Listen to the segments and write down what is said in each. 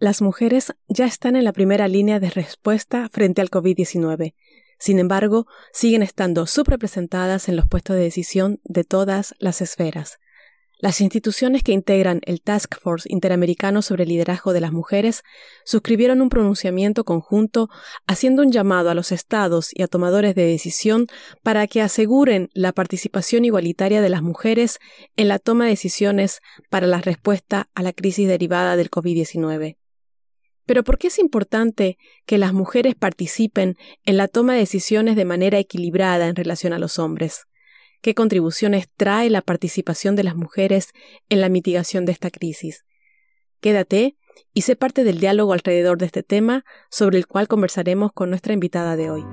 Las mujeres ya están en la primera línea de respuesta frente al COVID-19. Sin embargo, siguen estando subrepresentadas en los puestos de decisión de todas las esferas. Las instituciones que integran el Task Force Interamericano sobre el Liderazgo de las Mujeres suscribieron un pronunciamiento conjunto haciendo un llamado a los estados y a tomadores de decisión para que aseguren la participación igualitaria de las mujeres en la toma de decisiones para la respuesta a la crisis derivada del COVID-19. Pero ¿por qué es importante que las mujeres participen en la toma de decisiones de manera equilibrada en relación a los hombres? qué contribuciones trae la participación de las mujeres en la mitigación de esta crisis. Quédate y sé parte del diálogo alrededor de este tema sobre el cual conversaremos con nuestra invitada de hoy.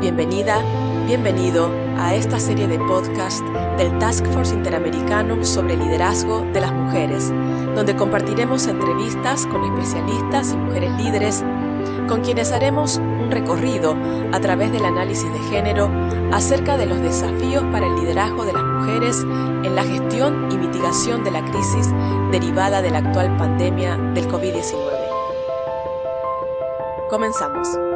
Bienvenida, bienvenido a esta serie de podcast del Task Force Interamericano sobre liderazgo de las mujeres, donde compartiremos entrevistas con especialistas y mujeres líderes con quienes haremos un recorrido a través del análisis de género acerca de los desafíos para el liderazgo de las mujeres en la gestión y mitigación de la crisis derivada de la actual pandemia del COVID-19. Comenzamos.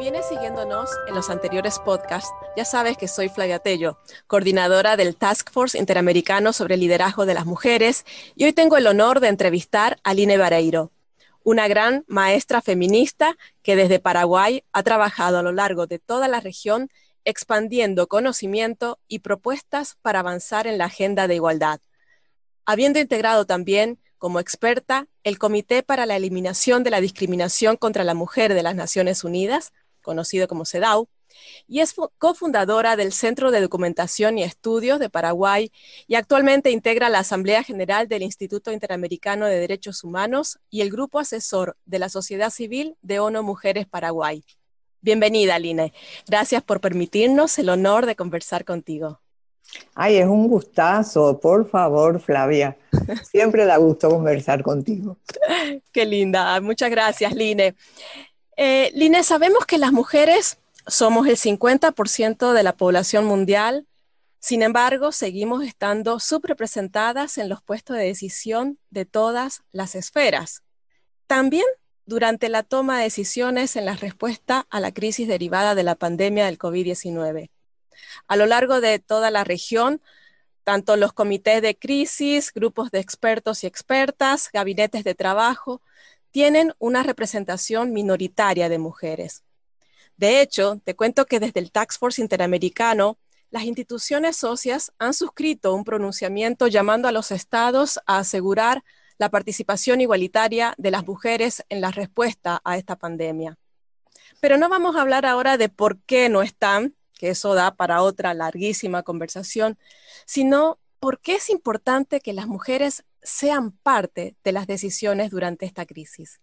Vienes siguiéndonos en los anteriores podcasts, ya sabes que soy Flavia Tello, coordinadora del Task Force Interamericano sobre el Liderazgo de las Mujeres, y hoy tengo el honor de entrevistar a Line Vareiro, una gran maestra feminista que desde Paraguay ha trabajado a lo largo de toda la región expandiendo conocimiento y propuestas para avanzar en la agenda de igualdad, habiendo integrado también como experta el Comité para la Eliminación de la Discriminación contra la Mujer de las Naciones Unidas, conocido como CEDAW, y es cofundadora del Centro de Documentación y Estudios de Paraguay y actualmente integra la Asamblea General del Instituto Interamericano de Derechos Humanos y el Grupo Asesor de la Sociedad Civil de ONU Mujeres Paraguay. Bienvenida, Line. Gracias por permitirnos el honor de conversar contigo. Ay, es un gustazo, por favor, Flavia. Siempre da gusto conversar contigo. Qué linda, muchas gracias, Line. Eh, Line, sabemos que las mujeres somos el 50% de la población mundial, sin embargo, seguimos estando subrepresentadas en los puestos de decisión de todas las esferas. También durante la toma de decisiones en la respuesta a la crisis derivada de la pandemia del COVID-19. A lo largo de toda la región, tanto los comités de crisis, grupos de expertos y expertas, gabinetes de trabajo, tienen una representación minoritaria de mujeres. De hecho, te cuento que desde el Tax Force Interamericano, las instituciones socias han suscrito un pronunciamiento llamando a los estados a asegurar la participación igualitaria de las mujeres en la respuesta a esta pandemia. Pero no vamos a hablar ahora de por qué no están, que eso da para otra larguísima conversación, sino por qué es importante que las mujeres sean parte de las decisiones durante esta crisis.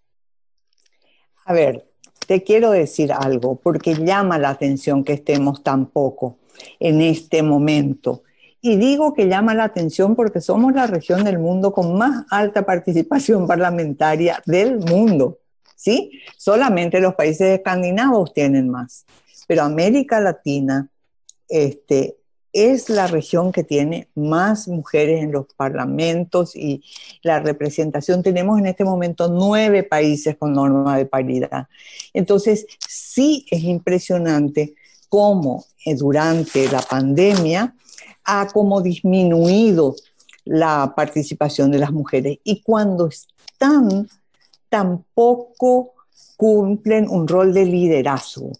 A ver, te quiero decir algo, porque llama la atención que estemos tan poco en este momento. Y digo que llama la atención porque somos la región del mundo con más alta participación parlamentaria del mundo. ¿Sí? Solamente los países escandinavos tienen más pero América Latina este, es la región que tiene más mujeres en los parlamentos y la representación. Tenemos en este momento nueve países con norma de paridad. Entonces, sí es impresionante cómo eh, durante la pandemia ha como disminuido la participación de las mujeres y cuando están tampoco cumplen un rol de liderazgo.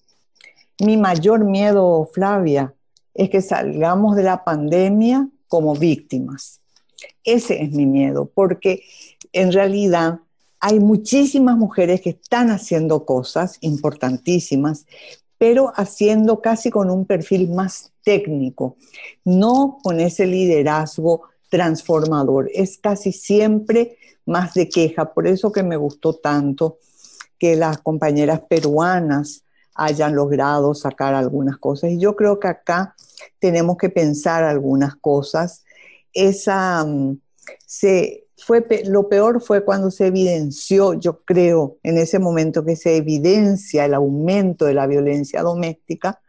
Mi mayor miedo, Flavia, es que salgamos de la pandemia como víctimas. Ese es mi miedo, porque en realidad hay muchísimas mujeres que están haciendo cosas importantísimas, pero haciendo casi con un perfil más técnico, no con ese liderazgo transformador. Es casi siempre más de queja. Por eso que me gustó tanto que las compañeras peruanas hayan logrado sacar algunas cosas. Y yo creo que acá tenemos que pensar algunas cosas. Esa, mm, se, fue, lo peor fue cuando se evidenció, yo creo, en ese momento que se evidencia el aumento de la violencia doméstica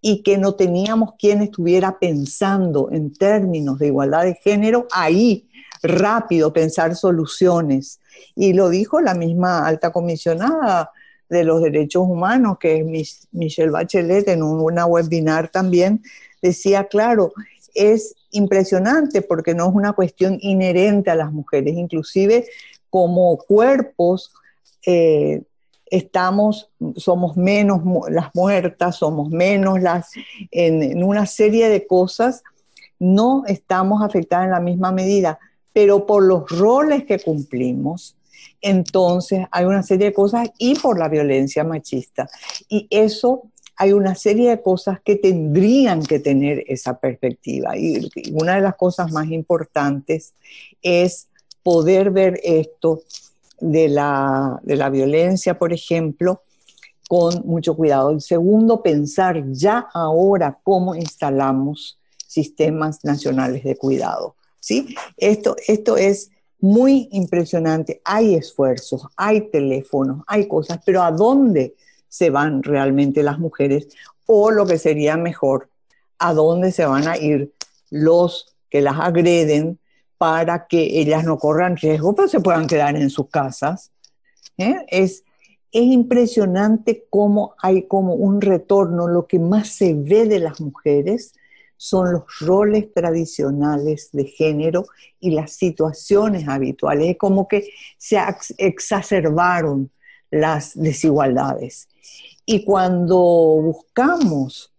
y que no teníamos quien estuviera pensando en términos de igualdad de género, ahí rápido pensar soluciones. Y lo dijo la misma alta comisionada de los derechos humanos, que es Michelle Bachelet, en una webinar también, decía, claro, es impresionante porque no es una cuestión inherente a las mujeres, inclusive como cuerpos eh, estamos, somos menos las muertas, somos menos las, en, una serie de cosas, no estamos afectadas en la misma medida, pero por los roles que cumplimos, entonces hay una serie de cosas y por la violencia machista. Y eso hay una serie de cosas que tendrían que tener esa perspectiva. Y una de las cosas más importantes es poder ver esto de la, de la violencia, por ejemplo, con mucho cuidado. El segundo, pensar ya ahora cómo instalamos sistemas nacionales de cuidado. ¿sí? Esto, esto es muy impresionante. Hay esfuerzos, hay teléfonos, hay cosas, pero ¿a dónde se van realmente las mujeres? O lo que sería mejor, ¿a dónde se van a ir los que las agreden para que ellas no corran riesgo, pero se puedan quedar en sus casas? ¿Eh? Es, es impresionante cómo hay como un retorno, lo que más se ve de las mujeres son los roles tradicionales de género y las situaciones habituales. Es como que se exacerbaron las desigualdades. Y cuando buscamos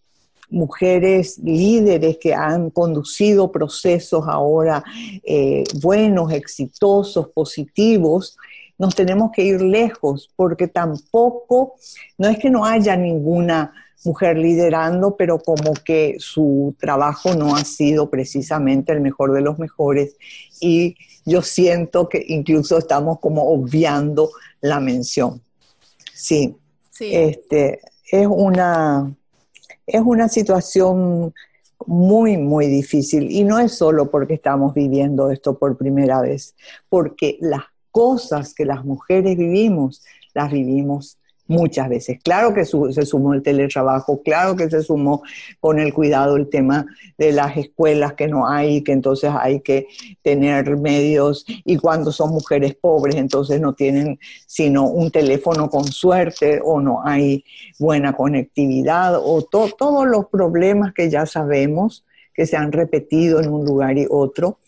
mujeres líderes que han conducido procesos ahora eh, buenos, exitosos, positivos, nos tenemos que ir lejos porque tampoco, no es que no haya ninguna mujer liderando, pero como que su trabajo no ha sido precisamente el mejor de los mejores. Y yo siento que incluso estamos como obviando la mención. Sí, Este, es, una, es una situación muy, muy difícil. Y no es solo porque estamos viviendo esto por primera vez, porque las cosas que las mujeres vivimos, las vivimos muchas veces. Claro que se sumó el teletrabajo, claro que se sumó con el cuidado el tema de las escuelas que no hay, que entonces hay que tener medios y cuando son mujeres pobres entonces no tienen sino un teléfono con suerte o no hay buena conectividad o todos los problemas que ya sabemos que se han repetido en un lugar y otro.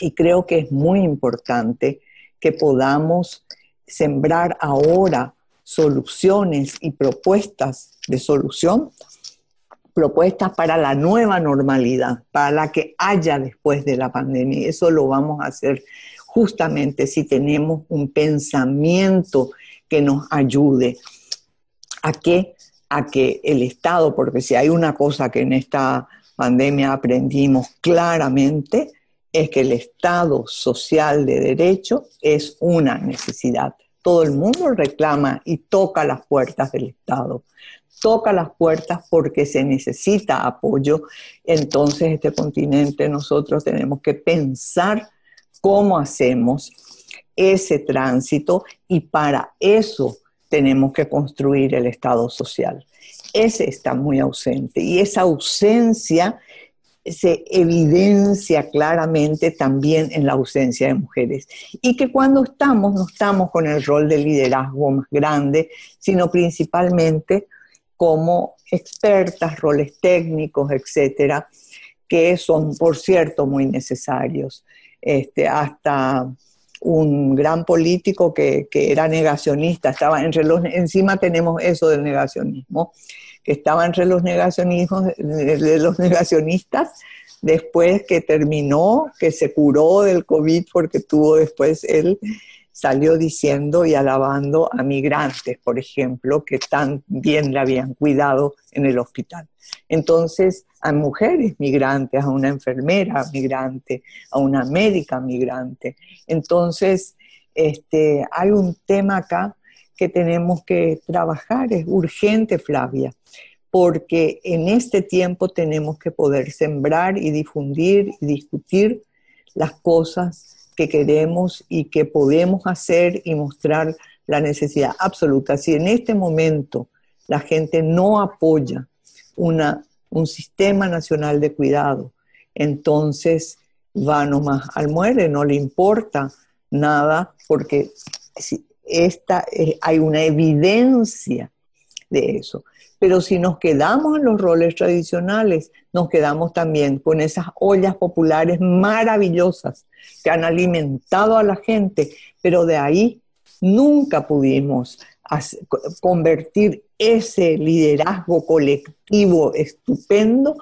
Y creo que es muy importante que podamos sembrar ahora soluciones y propuestas de solución, propuestas para la nueva normalidad, para la que haya después de la pandemia. Eso lo vamos a hacer justamente si tenemos un pensamiento que nos ayude a que, a que el Estado, porque si hay una cosa que en esta pandemia aprendimos claramente, es que el Estado social de derecho es una necesidad todo el mundo reclama y toca las puertas del Estado. Toca las puertas porque se necesita apoyo. Entonces, este continente nosotros tenemos que pensar cómo hacemos ese tránsito y para eso tenemos que construir el Estado social. Ese está muy ausente y esa ausencia se evidencia claramente también en la ausencia de mujeres. Y que cuando estamos, no estamos con el rol de liderazgo más grande, sino principalmente como expertas, roles técnicos, etcétera, que son, por cierto, muy necesarios. Este, hasta un gran político que, era negacionista, estaba entre los, encima tenemos eso del negacionismo, que estaba entre los negacionismos, de los negacionistas, después que terminó, que se curó del COVID porque tuvo después él salió diciendo y alabando a migrantes, por ejemplo, que tan bien le habían cuidado en el hospital. Entonces, a mujeres migrantes, a una enfermera migrante, a una médica migrante. Entonces, este, hay un tema acá que tenemos que trabajar, es urgente, Flavia, porque en este tiempo tenemos que poder sembrar y difundir y discutir las cosas que queremos y que podemos hacer y mostrar la necesidad absoluta. Si en este momento la gente no apoya una, un sistema nacional de cuidado. Entonces va nomás al muere, no le importa nada porque esta, eh, hay una evidencia de eso. Pero si nos quedamos en los roles tradicionales, nos quedamos también con esas ollas populares maravillosas que han alimentado a la gente, pero de ahí nunca pudimos convertir ese liderazgo colectivo estupendo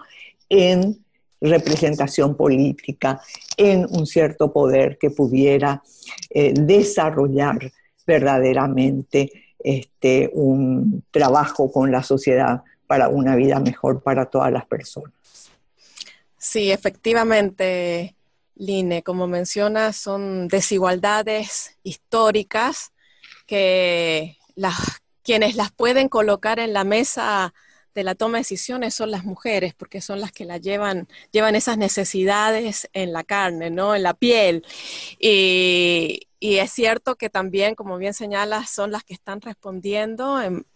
en representación política, en un cierto poder que pudiera eh, desarrollar verdaderamente este, un trabajo con la sociedad para una vida mejor para todas las personas. Sí, efectivamente, Line, como mencionas, son desigualdades históricas que las, quienes las pueden colocar en la mesa de la toma de decisiones son las mujeres, porque son las que la llevan, llevan esas necesidades en la carne, ¿no? En la piel. Y, es cierto que también, como bien señalas, son las que están respondiendo en,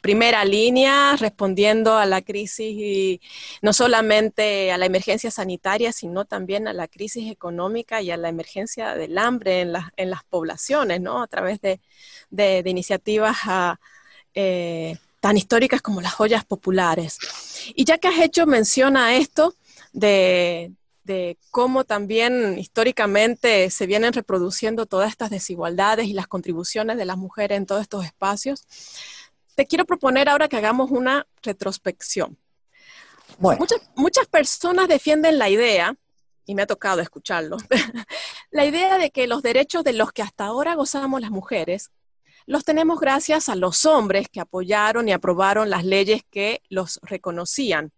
primera línea, respondiendo a la crisis y no solamente a la emergencia sanitaria, sino también a la crisis económica y a la emergencia del hambre en, en las poblaciones, ¿no? A través de, de, iniciativas eh, tan históricas como las joyas populares. Y ya que has hecho mención a esto de, de cómo también históricamente se vienen reproduciendo todas estas desigualdades y las contribuciones de las mujeres en todos estos espacios, te quiero proponer ahora que hagamos una retrospección. Muchas, muchas personas defienden la idea, y me ha tocado escucharlo, la idea de que los derechos de los que hasta ahora gozamos las mujeres los tenemos gracias a los hombres que apoyaron y aprobaron las leyes que los reconocían,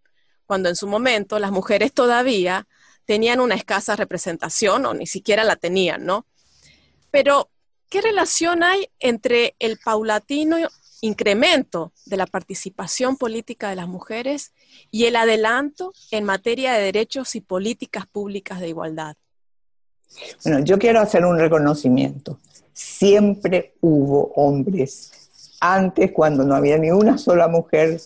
cuando en su momento las mujeres todavía tenían una escasa representación o ni siquiera la tenían, ¿no? Pero, ¿qué relación hay entre el paulatino incremento de la participación política de las mujeres y el adelanto en materia de derechos y políticas públicas de igualdad? Bueno, yo quiero hacer un reconocimiento. Siempre hubo hombres, antes cuando no había ni una sola mujer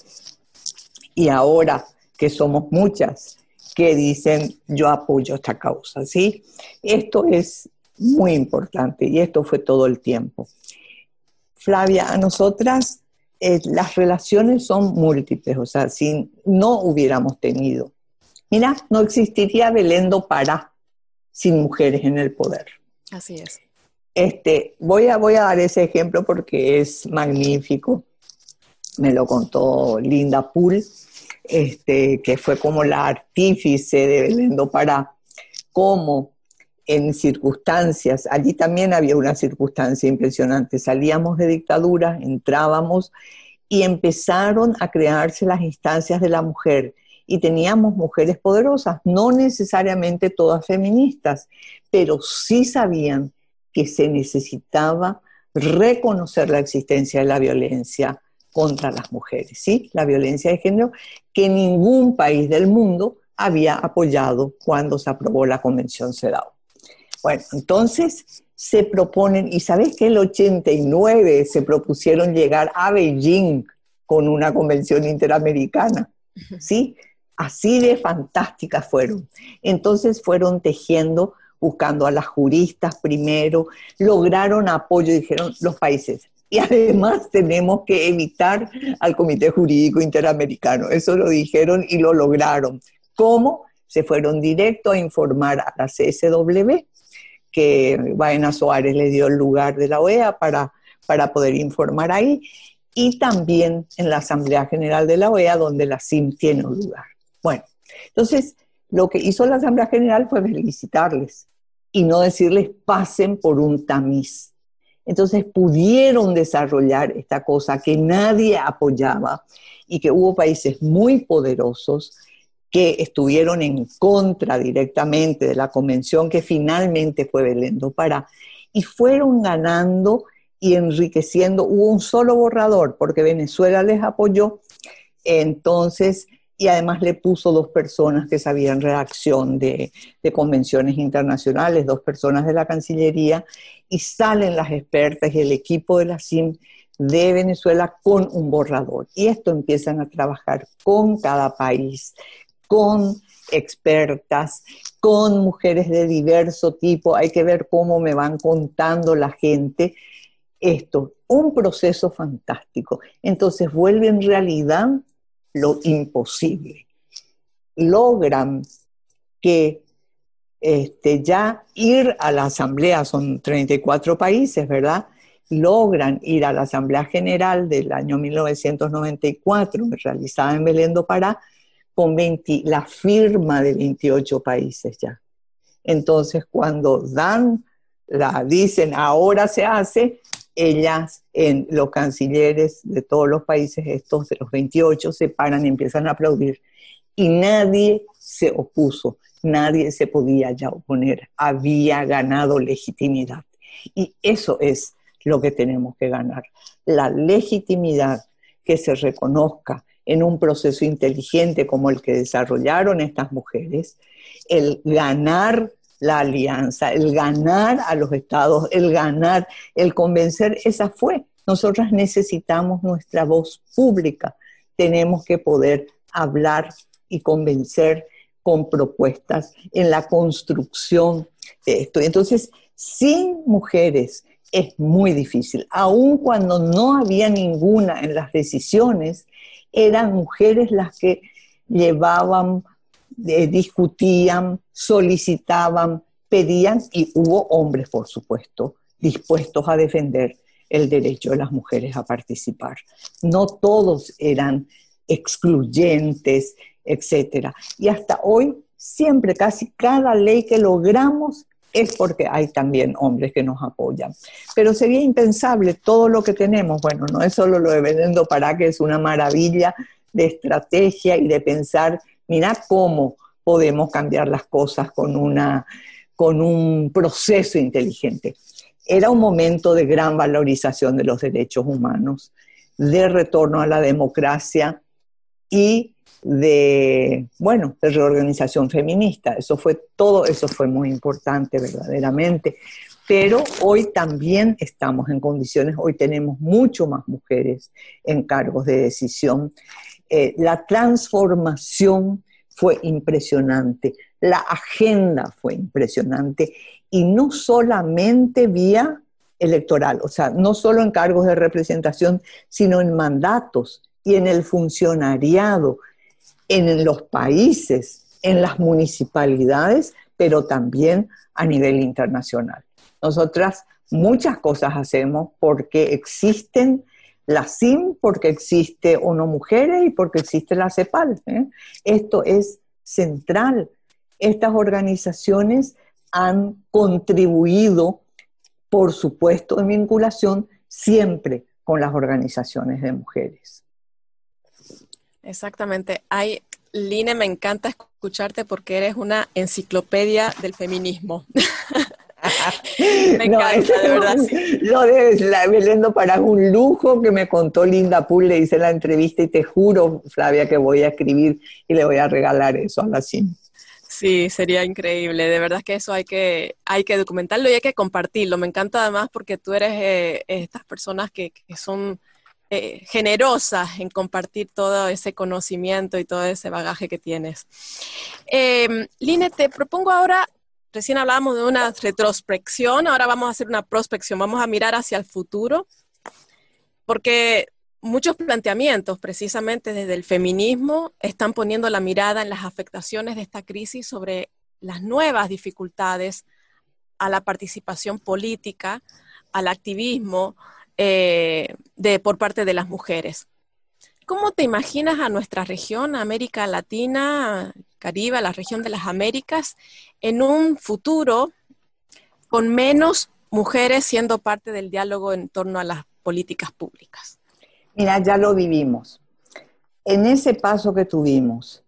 y ahora que somos muchas, que dicen yo apoyo esta causa, ¿sí? Esto es muy importante y esto fue todo el tiempo. Flavia, a nosotras eh, las relaciones son múltiples, o sea, si no hubiéramos tenido, mira, no existiría Belén do Pará sin mujeres en el poder. Así es. Este, voy, a, voy a dar ese ejemplo porque es magnífico. Me lo contó Linda Poole este, que fue como la artífice de Belén para cómo en circunstancias, allí también había una circunstancia impresionante, salíamos de dictadura, entrábamos y empezaron a crearse las instancias de la mujer y teníamos mujeres poderosas, no necesariamente todas feministas, pero sí sabían que se necesitaba reconocer la existencia de la violencia, contra las mujeres, ¿sí? La violencia de género que ningún país del mundo había apoyado cuando se aprobó la Convención CEDAW. Bueno, entonces se proponen, y sabes que el 89 se propusieron llegar a Beijing con una convención interamericana, ¿sí? Así de fantásticas fueron. Entonces fueron tejiendo, buscando a las juristas primero, lograron apoyo, dijeron los países, y además tenemos que evitar al Comité Jurídico Interamericano. Eso lo dijeron y lo lograron. ¿Cómo? Se fueron directo a informar a la CSW, que Baena Suárez le dio el lugar de la OEA para, para poder informar ahí, y también en la Asamblea General de la OEA, donde la CIM tiene un lugar. Bueno, entonces lo que hizo la Asamblea General fue felicitarles y no decirles pasen por un tamiz entonces pudieron desarrollar esta cosa que nadie apoyaba y que hubo países muy poderosos que estuvieron en contra directamente de la convención que finalmente fue Belén para y fueron ganando y enriqueciendo. Hubo un solo borrador porque Venezuela les apoyó, entonces y además le puso dos personas que sabían redacción de, convenciones internacionales, dos personas de la Cancillería, y salen las expertas y el equipo de la CIM de Venezuela con un borrador. Y esto empiezan a trabajar con cada país, con expertas, con mujeres de diverso tipo. Hay que ver cómo me van contando la gente esto. Un proceso fantástico. Entonces vuelve en realidad lo imposible. Logran que este, ya ir a la asamblea, son 34 países, ¿verdad? Logran ir a la Asamblea General del año 1994, realizada en Belén do Pará, con la firma de 28 países ya. Entonces, cuando dan, la dicen, ahora se hace, ellas, en los cancilleres de todos los países, estos de los 28, se paran y empiezan a aplaudir. Y nadie se opuso, nadie se podía ya oponer, había ganado legitimidad. Y eso es lo que tenemos que ganar, la legitimidad que se reconozca en un proceso inteligente como el que desarrollaron estas mujeres, el ganar la alianza, el ganar a los estados, el ganar, el convencer, esa fue. Nosotras necesitamos nuestra voz pública, tenemos que poder hablar y convencer con propuestas en la construcción de esto. Entonces, sin mujeres es muy difícil, aun cuando no había ninguna en las decisiones, eran mujeres las que llevaban, eh, discutían, solicitaban, pedían y hubo hombres, por supuesto, dispuestos a defender el derecho de las mujeres a participar. No todos eran excluyentes, etc. Y hasta hoy, siempre, casi cada ley que logramos es porque hay también hombres que nos apoyan. Pero sería impensable todo lo que tenemos. Bueno, no es solo lo de Venendo para que es una maravilla de estrategia y de pensar, mira cómo podemos cambiar las cosas con, una, con un proceso inteligente. Era un momento de gran valorización de los derechos humanos, de retorno a la democracia y de, bueno, de reorganización feminista. Eso fue todo, eso fue muy importante verdaderamente. Pero hoy también estamos en condiciones, hoy tenemos mucho más mujeres en cargos de decisión. Eh, la transformación fue impresionante, la agenda fue impresionante y no solamente vía electoral, o sea, no solo en cargos de representación, sino en mandatos y en el funcionariado en los países, en las municipalidades, pero también a nivel internacional. Nosotras muchas cosas hacemos porque existen la CIM, porque existe ONU Mujeres y porque existe la CEPAL. ¿eh? Esto es central. Estas organizaciones han contribuido, por supuesto, en vinculación siempre con las organizaciones de mujeres. Exactamente. Hay, Line, me encanta escucharte porque eres una enciclopedia del feminismo. me encanta, de verdad. Lo de la, para un lujo que me contó Linda Pool, le hice la entrevista y te juro, Flavia, que voy a escribir y le voy a regalar eso a la CIM. Sí, sería increíble. De verdad que eso hay que, hay que documentarlo y hay que compartirlo. Me encanta además porque tú eres eh, estas personas que, que son eh, generosa en compartir todo ese conocimiento y todo ese bagaje que tienes. Eh, Line, te propongo ahora, recién hablábamos de una retrospección, ahora vamos a hacer una prospección, vamos a mirar hacia el futuro, porque muchos planteamientos, precisamente desde el feminismo, están poniendo la mirada en las afectaciones de esta crisis sobre las nuevas dificultades a la participación política, al activismo, eh, de, por parte de las mujeres. ¿Cómo te imaginas a nuestra región, América Latina, Caribe, la región de las Américas, en un futuro con menos mujeres siendo parte del diálogo en torno a las políticas públicas? Mira, ya lo vivimos. En ese paso que tuvimos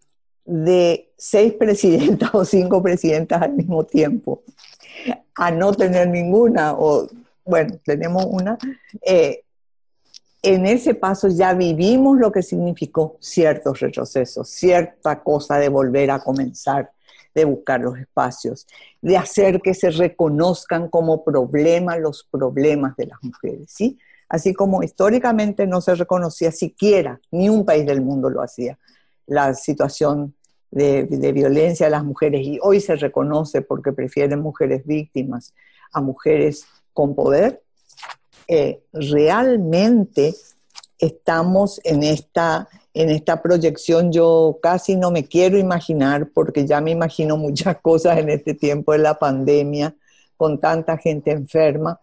de seis presidentas o cinco presidentas al mismo tiempo, a no tener ninguna o bueno, tenemos una, eh, en ese paso ya vivimos lo que significó ciertos retrocesos, cierta cosa de volver a comenzar, de buscar los espacios, de hacer que se reconozcan como problemas los problemas de las mujeres, ¿sí? así como históricamente no se reconocía siquiera, ni un país del mundo lo hacía, la situación de, violencia de las mujeres y hoy se reconoce porque prefieren mujeres víctimas a mujeres con poder, realmente estamos en esta, en esta proyección. Yo casi no me quiero imaginar, porque ya me imagino muchas cosas en este tiempo de la pandemia, con tanta gente enferma.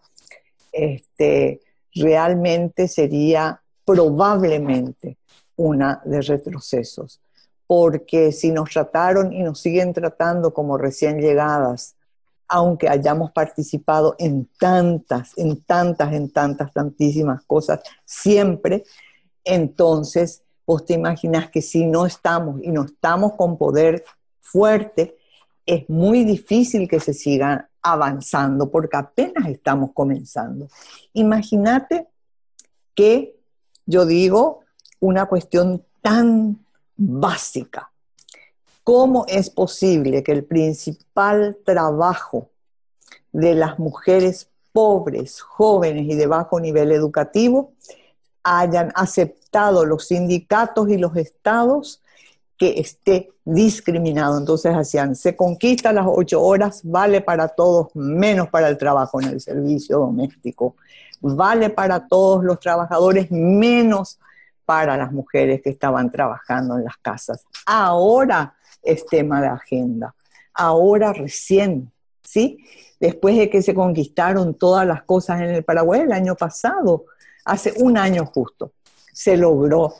Este, realmente sería probablemente una de retrocesos, porque si nos trataron y nos siguen tratando como recién llegadas, aunque hayamos participado en tantas, en tantas, en tantas, tantísimas cosas, siempre, entonces vos te imaginas que si no estamos y no estamos con poder fuerte, es muy difícil que se siga avanzando porque apenas estamos comenzando. Imagínate que yo digo una cuestión tan básica ¿Cómo es posible que el principal trabajo de las mujeres pobres, jóvenes y de bajo nivel educativo hayan aceptado los sindicatos y los estados que esté discriminado? Entonces hacían, se conquista las ocho horas, vale para todos, menos para el trabajo en el servicio doméstico. Vale para todos los trabajadores, menos para las mujeres que estaban trabajando en las casas. Ahora es tema de agenda. Ahora recién, ¿sí? Después de que se conquistaron todas las cosas en el Paraguay el año pasado, hace un año justo, se logró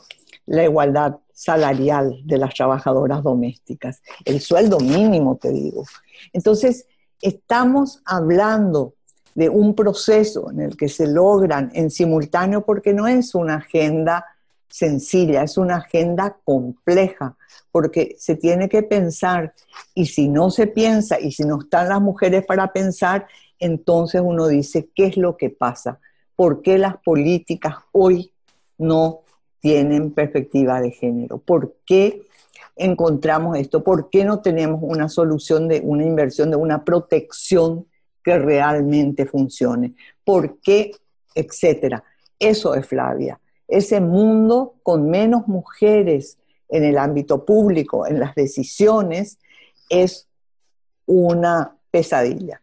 la igualdad salarial de las trabajadoras domésticas, el sueldo mínimo, te digo. Entonces, estamos hablando de un proceso en el que se logran en simultáneo, porque no es una agenda sencilla, es una agenda compleja, porque se tiene que pensar y si no se piensa y si no están las mujeres para pensar, entonces uno dice, ¿qué es lo que pasa? ¿Por qué las políticas hoy no tienen perspectiva de género? ¿Por qué encontramos esto? ¿Por qué no tenemos una solución de una inversión, de una protección que realmente funcione? ¿Por qué? Etcétera. Eso es Flavia ese mundo con menos mujeres en el ámbito público, en las decisiones, es una pesadilla.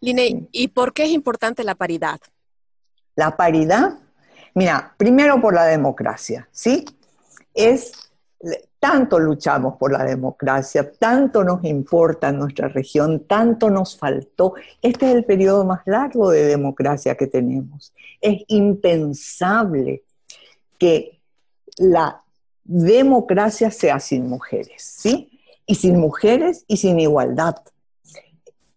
Line, ¿y por qué es importante la paridad? La paridad, mira, primero por la democracia, ¿sí? Es tanto luchamos por la democracia, tanto nos importa en nuestra región, tanto nos faltó. Este es el periodo más largo de democracia que tenemos. Es impensable que la democracia sea sin mujeres, ¿sí? Y sin mujeres y sin igualdad.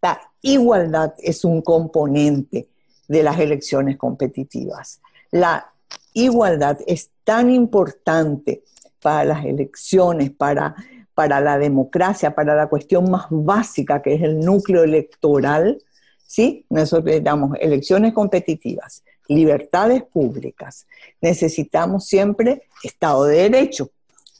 La igualdad es un componente de las elecciones competitivas. La igualdad es tan importante para las elecciones, para, para la democracia, para la cuestión más básica que es el núcleo electoral, ¿sí? Nosotros necesitamos elecciones competitivas, libertades públicas, necesitamos siempre Estado de Derecho,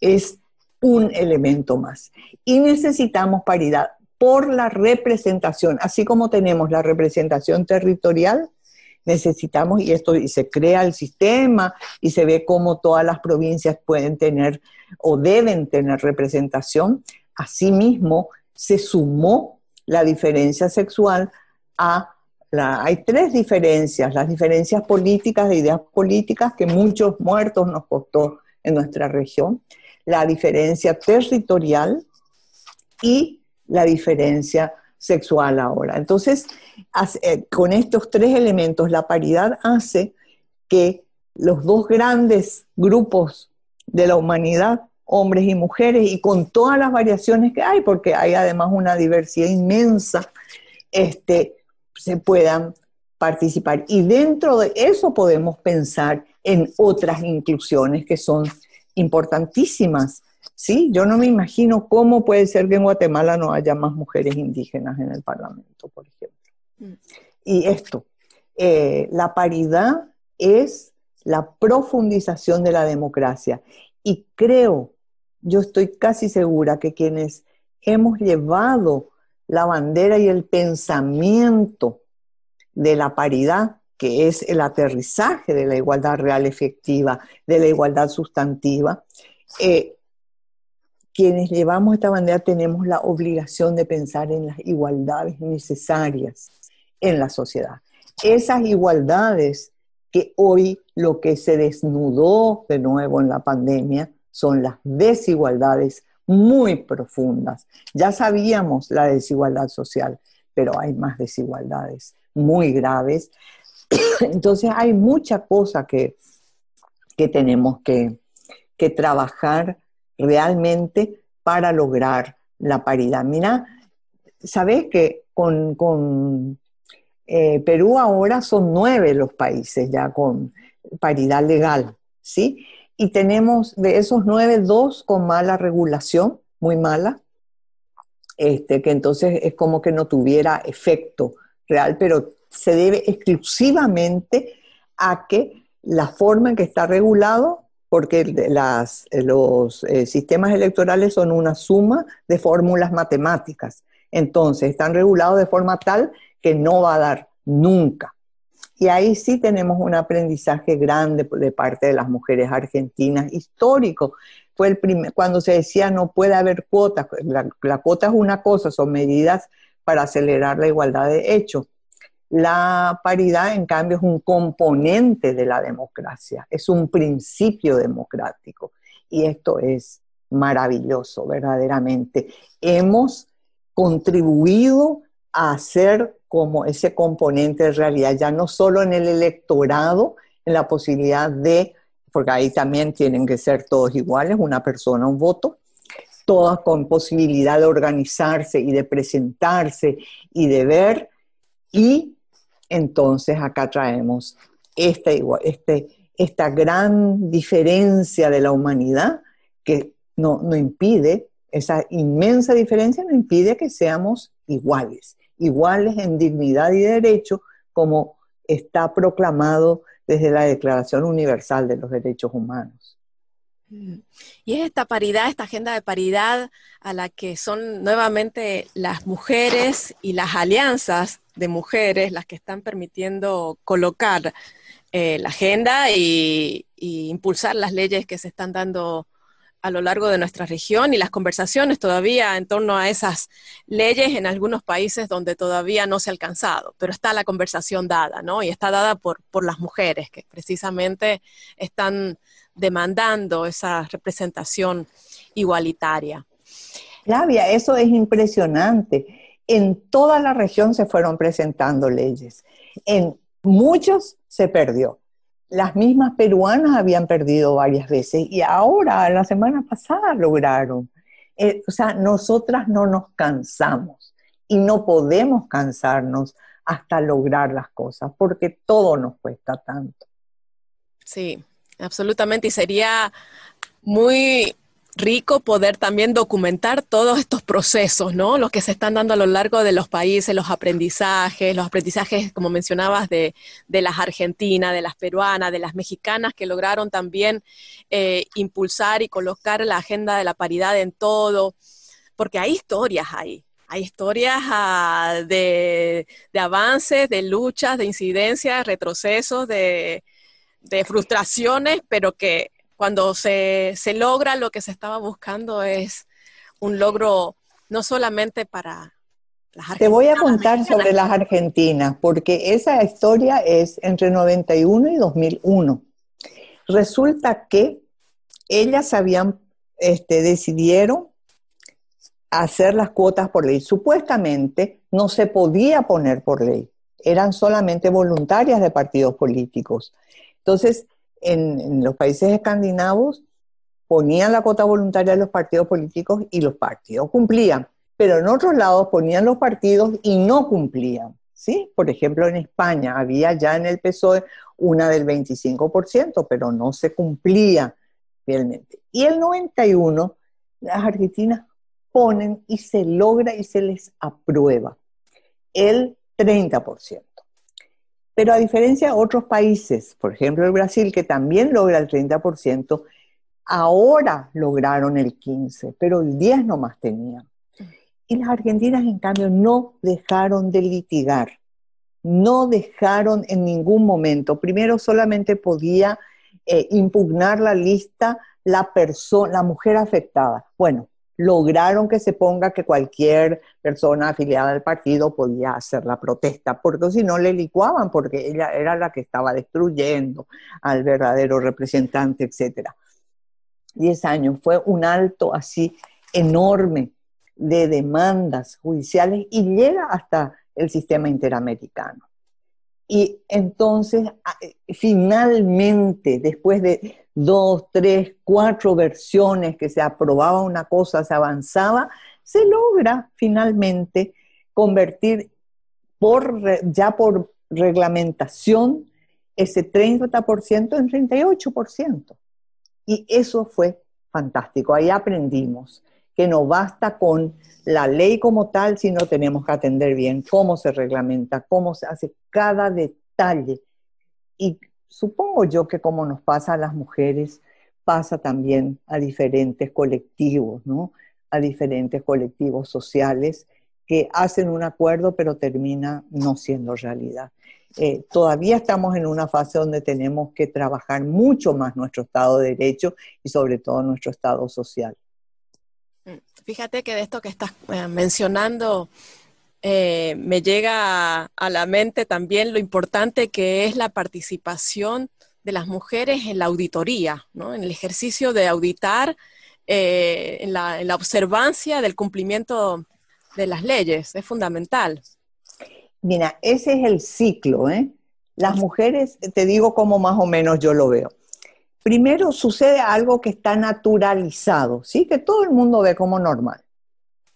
es un elemento más. Y necesitamos paridad por la representación, así como tenemos la representación territorial, necesitamos, y esto y se crea el sistema y se ve cómo todas las provincias pueden tener o deben tener representación. Asimismo, se sumó la diferencia sexual a la, hay tres diferencias, las diferencias políticas, de ideas políticas, que muchos muertos nos costó en nuestra región, la diferencia territorial y la diferencia sexual ahora. Entonces, eh, con estos tres elementos, la paridad hace que los dos grandes grupos de la humanidad, hombres y mujeres, y con todas las variaciones que hay, porque hay además una diversidad inmensa, este, se puedan participar. Y dentro de eso podemos pensar en otras inclusiones que son importantísimas Sí, yo no me imagino cómo puede ser que en Guatemala no haya más mujeres indígenas en el Parlamento, por ejemplo. Mm. Y esto, eh, la paridad es la profundización de la democracia. Y creo, yo estoy casi segura que quienes hemos llevado la bandera y el pensamiento de la paridad que es el aterrizaje de la igualdad real efectiva, de la igualdad sustantiva, eh, quienes llevamos esta bandera tenemos la obligación de pensar en las igualdades necesarias en la sociedad. Esas igualdades que hoy lo que se desnudó de nuevo en la pandemia son las desigualdades muy profundas. Ya sabíamos la desigualdad social, pero hay más desigualdades muy graves. Entonces hay mucha cosa que, que tenemos que, que trabajar realmente para lograr la paridad. Mira, sabes que con, eh, Perú ahora son nueve los países ya con paridad legal, ¿sí? Y tenemos de esos nueve, dos con mala regulación, muy mala, este, que entonces es como que no tuviera efecto real, pero se debe exclusivamente a que la forma en que está regulado porque las, los eh, sistemas electorales son una suma de fórmulas matemáticas. Entonces, están regulados de forma tal que no va a dar nunca. Y ahí sí tenemos un aprendizaje grande de parte de las mujeres argentinas, histórico. Fue el primer, cuando se decía no puede haber cuotas, la, la cuota es una cosa, son medidas para acelerar la igualdad de hechos. La paridad, en cambio, es un componente de la democracia, es un principio democrático. Y esto es maravilloso, verdaderamente. Hemos contribuido a hacer como ese componente de realidad, ya no solo en el electorado, en la posibilidad de, porque ahí también tienen que ser todos iguales, una persona, un voto, todas con posibilidad de organizarse y de presentarse y de ver, y entonces acá traemos este, esta gran diferencia de la humanidad que no, no impide, esa inmensa diferencia no impide que seamos iguales, iguales en dignidad y derecho, como está proclamado desde la Declaración Universal de los Derechos Humanos. Y es esta paridad, esta agenda de paridad a la que son nuevamente las mujeres y las alianzas de mujeres las que están permitiendo colocar eh, la agenda y, impulsar las leyes que se están dando a lo largo de nuestra región y las conversaciones todavía en torno a esas leyes en algunos países donde todavía no se ha alcanzado, pero está la conversación dada, ¿no? Y está dada por, por las mujeres que precisamente están demandando esa representación igualitaria. Flavia, eso es impresionante en toda la región se fueron presentando leyes. En muchos se perdió. Las mismas peruanas habían perdido varias veces y ahora, la semana pasada, lograron. Eh, o sea, nosotras no nos cansamos y no podemos cansarnos hasta lograr las cosas porque todo nos cuesta tanto. Sí, absolutamente. Y sería muy rico poder también documentar todos estos procesos, ¿no? Los que se están dando a lo largo de los países, los aprendizajes, los aprendizajes, como mencionabas, de, las argentinas, de las peruanas, de las mexicanas, que lograron también eh, impulsar y colocar la agenda de la paridad en todo, porque hay historias ahí. Hay historias ah, de, avances, de luchas, de incidencias, retrocesos, de frustraciones, pero que cuando se, logra lo que se estaba buscando es un logro no solamente para las argentinas. Te voy a contar sobre las argentinas, porque esa historia es entre 91 y 2001. Resulta que ellas habían, este, decidieron hacer las cuotas por ley. Supuestamente no se podía poner por ley, eran solamente voluntarias de partidos políticos. Entonces, en, los países escandinavos ponían la cuota voluntaria de los partidos políticos y los partidos cumplían, pero en otros lados ponían los partidos y no cumplían. ¿sí? Por ejemplo, en España había ya en el PSOE una del 25%, pero no se cumplía realmente. Y el 91, las argentinas ponen y se logra y se les aprueba el 30%. Pero a diferencia de otros países, por ejemplo el Brasil, que también logra el 30%, ahora lograron el 15%, pero el 10% nomás tenían. Y las argentinas, en cambio, no dejaron de litigar, no dejaron en ningún momento. Primero solamente podía eh, impugnar la lista la persona, la mujer afectada. Bueno, lograron que se ponga que cualquier persona afiliada al partido podía hacer la protesta, porque si no le licuaban, porque ella era la que estaba destruyendo al verdadero representante, etc. Diez años, fue un alto así enorme de demandas judiciales y llega hasta el sistema interamericano. Y entonces, finalmente, después de dos, tres, cuatro versiones que se aprobaba una cosa, se avanzaba, se logra finalmente convertir por, ya por reglamentación ese 30% en 38%. Y eso fue fantástico. Ahí aprendimos que no basta con la ley como tal, sino tenemos que atender bien cómo se reglamenta, cómo se hace cada detalle. Y supongo yo que como nos pasa a las mujeres, pasa también a diferentes colectivos, ¿no? A diferentes colectivos sociales que hacen un acuerdo pero termina no siendo realidad. Eh, todavía estamos en una fase donde tenemos que trabajar mucho más nuestro Estado de Derecho y sobre todo nuestro Estado social. Fíjate que de esto que estás eh, mencionando, eh, me llega a, la mente también lo importante que es la participación de las mujeres en la auditoría, en el ejercicio de auditar, eh, en, la, observancia del cumplimiento de las leyes. Es fundamental. Mira, ese es el ciclo. ¿eh? Las mujeres, te digo cómo más o menos yo lo veo. Primero sucede algo que está naturalizado, ¿sí? Que todo el mundo ve como normal.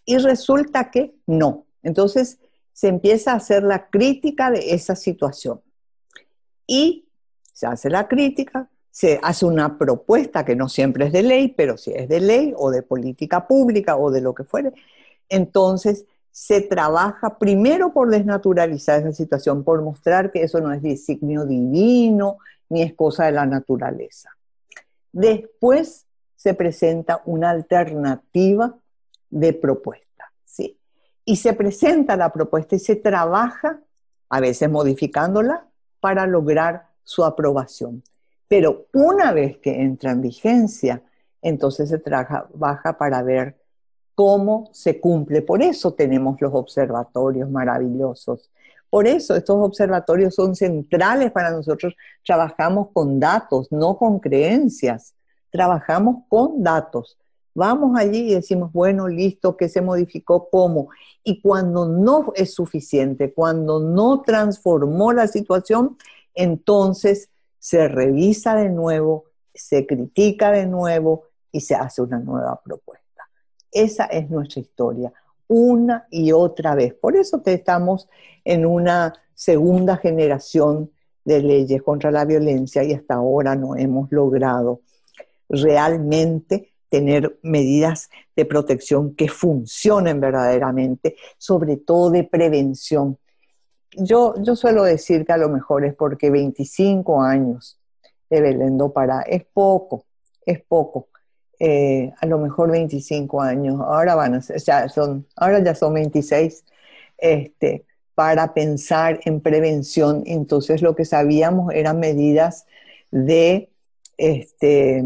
Y resulta que no. Entonces se empieza a hacer la crítica de esa situación. Y se hace la crítica, se hace una propuesta que no siempre es de ley, pero si es de ley o de política pública o de lo que fuere, entonces se trabaja primero por desnaturalizar esa situación, por mostrar que eso no es designio divino ni es cosa de la naturaleza. Después se presenta una alternativa de propuesta y se presenta la propuesta y se trabaja, a veces modificándola, para lograr su aprobación. Pero una vez que entra en vigencia, entonces se trabaja para ver cómo se cumple. Por eso tenemos los observatorios maravillosos. Por eso estos observatorios son centrales para nosotros. Trabajamos con datos, no con creencias. Trabajamos con datos. Vamos allí y decimos, bueno, listo, ¿qué se modificó? ¿Cómo? Y cuando no es suficiente, cuando no transformó la situación, entonces se revisa de nuevo, se critica de nuevo y se hace una nueva propuesta. Esa es nuestra historia, una y otra vez. Por eso estamos en una segunda generación de leyes contra la violencia y hasta ahora no hemos logrado realmente tener medidas de protección que funcionen verdaderamente, sobre todo de prevención. Yo, yo suelo decir que a lo mejor es porque 25 años de Belén para es poco, es poco. Eh, a lo mejor 25 años, ahora van a ser, ya son, ahora ya son 26, este, para pensar en prevención. Entonces lo que sabíamos eran medidas de este,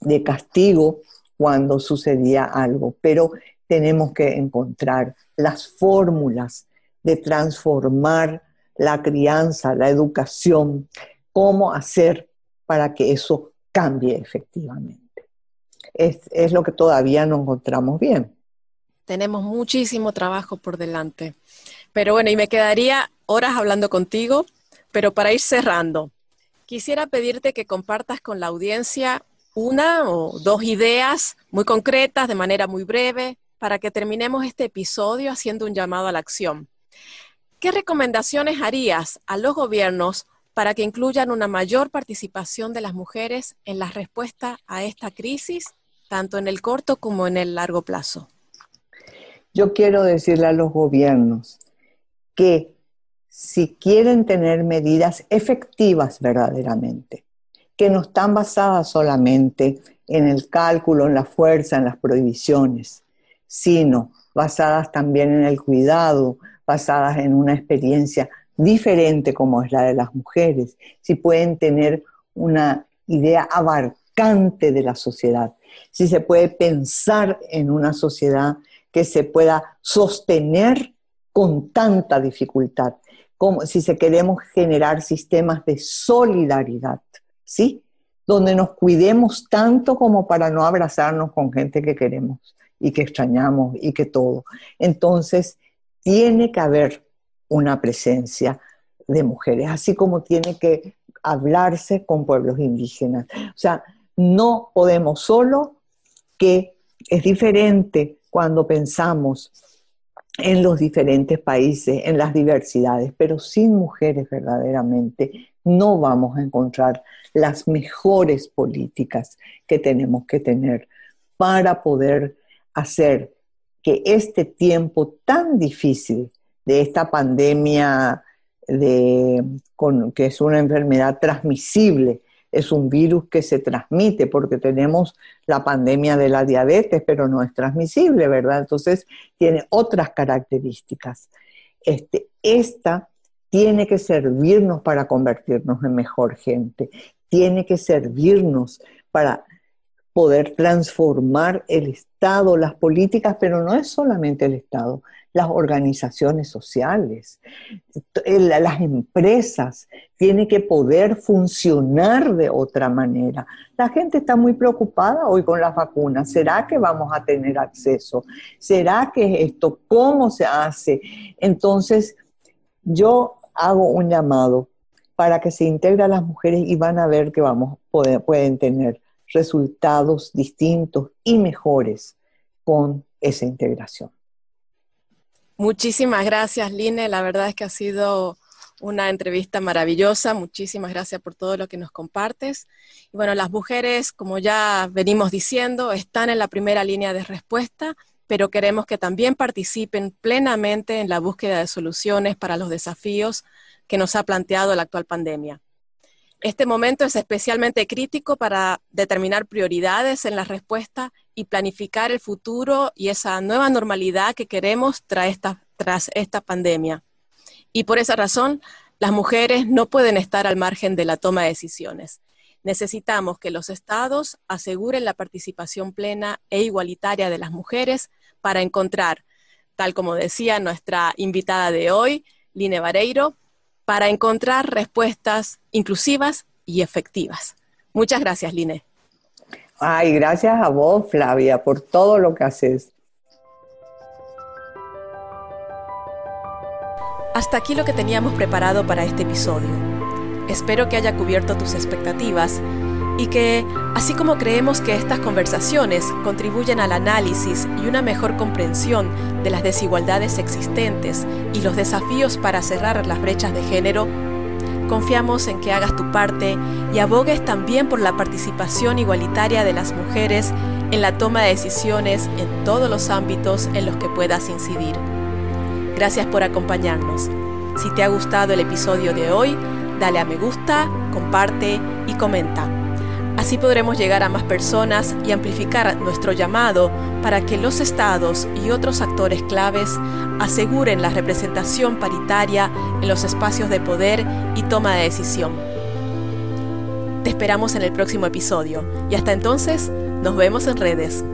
de castigo cuando sucedía algo, pero tenemos que encontrar las fórmulas de transformar la crianza, la educación, cómo hacer para que eso cambie efectivamente. Es, lo que todavía no encontramos bien. Tenemos muchísimo trabajo por delante. Pero bueno, y me quedaría horas hablando contigo, pero para ir cerrando, quisiera pedirte que compartas con la audiencia una o dos ideas muy concretas de manera muy breve para que terminemos este episodio haciendo un llamado a la acción. ¿Qué recomendaciones harías a los gobiernos para que incluyan una mayor participación de las mujeres en la respuesta a esta crisis, tanto en el corto como en el largo plazo? Yo quiero decirle a los gobiernos que si quieren tener medidas efectivas verdaderamente, que no están basadas solamente en el cálculo, en la fuerza, en las prohibiciones, sino basadas también en el cuidado, basadas en una experiencia diferente como es la de las mujeres, si pueden tener una idea abarcante de la sociedad, si se puede pensar en una sociedad que se pueda sostener con tanta dificultad, como si se queremos generar sistemas de solidaridad, ¿sí? Donde nos cuidemos tanto como para no abrazarnos con gente que queremos y que extrañamos y que todo. Entonces, tiene que haber una presencia de mujeres, así como tiene que hablarse con pueblos indígenas. O sea, no podemos solo que es diferente cuando pensamos en los diferentes países, en las diversidades, pero sin mujeres verdaderamente no vamos a encontrar las mejores políticas que tenemos que tener para poder hacer que este tiempo tan difícil de esta pandemia de, que es una enfermedad transmisible, es un virus que se transmite porque tenemos la pandemia de la diabetes, pero no es transmisible, ¿verdad? Entonces tiene otras características. Este, esta tiene que servirnos para convertirnos en mejor gente, tiene que servirnos para poder transformar el Estado, las políticas, pero no es solamente el Estado, las organizaciones sociales, las empresas, tiene que poder funcionar de otra manera. La gente está muy preocupada hoy con las vacunas. ¿Será que vamos a tener acceso? ¿Será que esto? ¿Cómo se hace? Entonces, yo hago un llamado para que se integren las mujeres y van a ver que vamos, pueden tener resultados distintos y mejores con esa integración. Muchísimas gracias, Line. La verdad es que ha sido una entrevista maravillosa. Muchísimas gracias por todo lo que nos compartes. Y bueno, las mujeres, como ya venimos diciendo, están en la primera línea de respuesta, pero queremos que también participen plenamente en la búsqueda de soluciones para los desafíos que nos ha planteado la actual pandemia. Este momento es especialmente crítico para determinar prioridades en la respuesta y planificar el futuro y esa nueva normalidad que queremos tras esta, tras esta pandemia. Y por esa razón, las mujeres no pueden estar al margen de la toma de decisiones. Necesitamos que los estados aseguren la participación plena e igualitaria de las mujeres para encontrar, tal como decía nuestra invitada de hoy, Line Vareiro, para encontrar respuestas inclusivas y efectivas. Muchas gracias, Line. Ay, gracias a vos, Flavia, por todo lo que haces. Hasta aquí lo que teníamos preparado para este episodio. Espero que haya cubierto tus expectativas y que, así como creemos que estas conversaciones contribuyen al análisis y una mejor comprensión de las desigualdades existentes y los desafíos para cerrar las brechas de género, confiamos en que hagas tu parte y abogues también por la participación igualitaria de las mujeres en la toma de decisiones en todos los ámbitos en los que puedas incidir. Gracias por acompañarnos. Si te ha gustado el episodio de hoy, dale a me gusta, comparte y comenta. Así podremos llegar a más personas y amplificar nuestro llamado para que los estados y otros actores claves aseguren la representación paritaria en los espacios de poder y toma de decisión. Te esperamos en el próximo episodio y hasta entonces nos vemos en redes.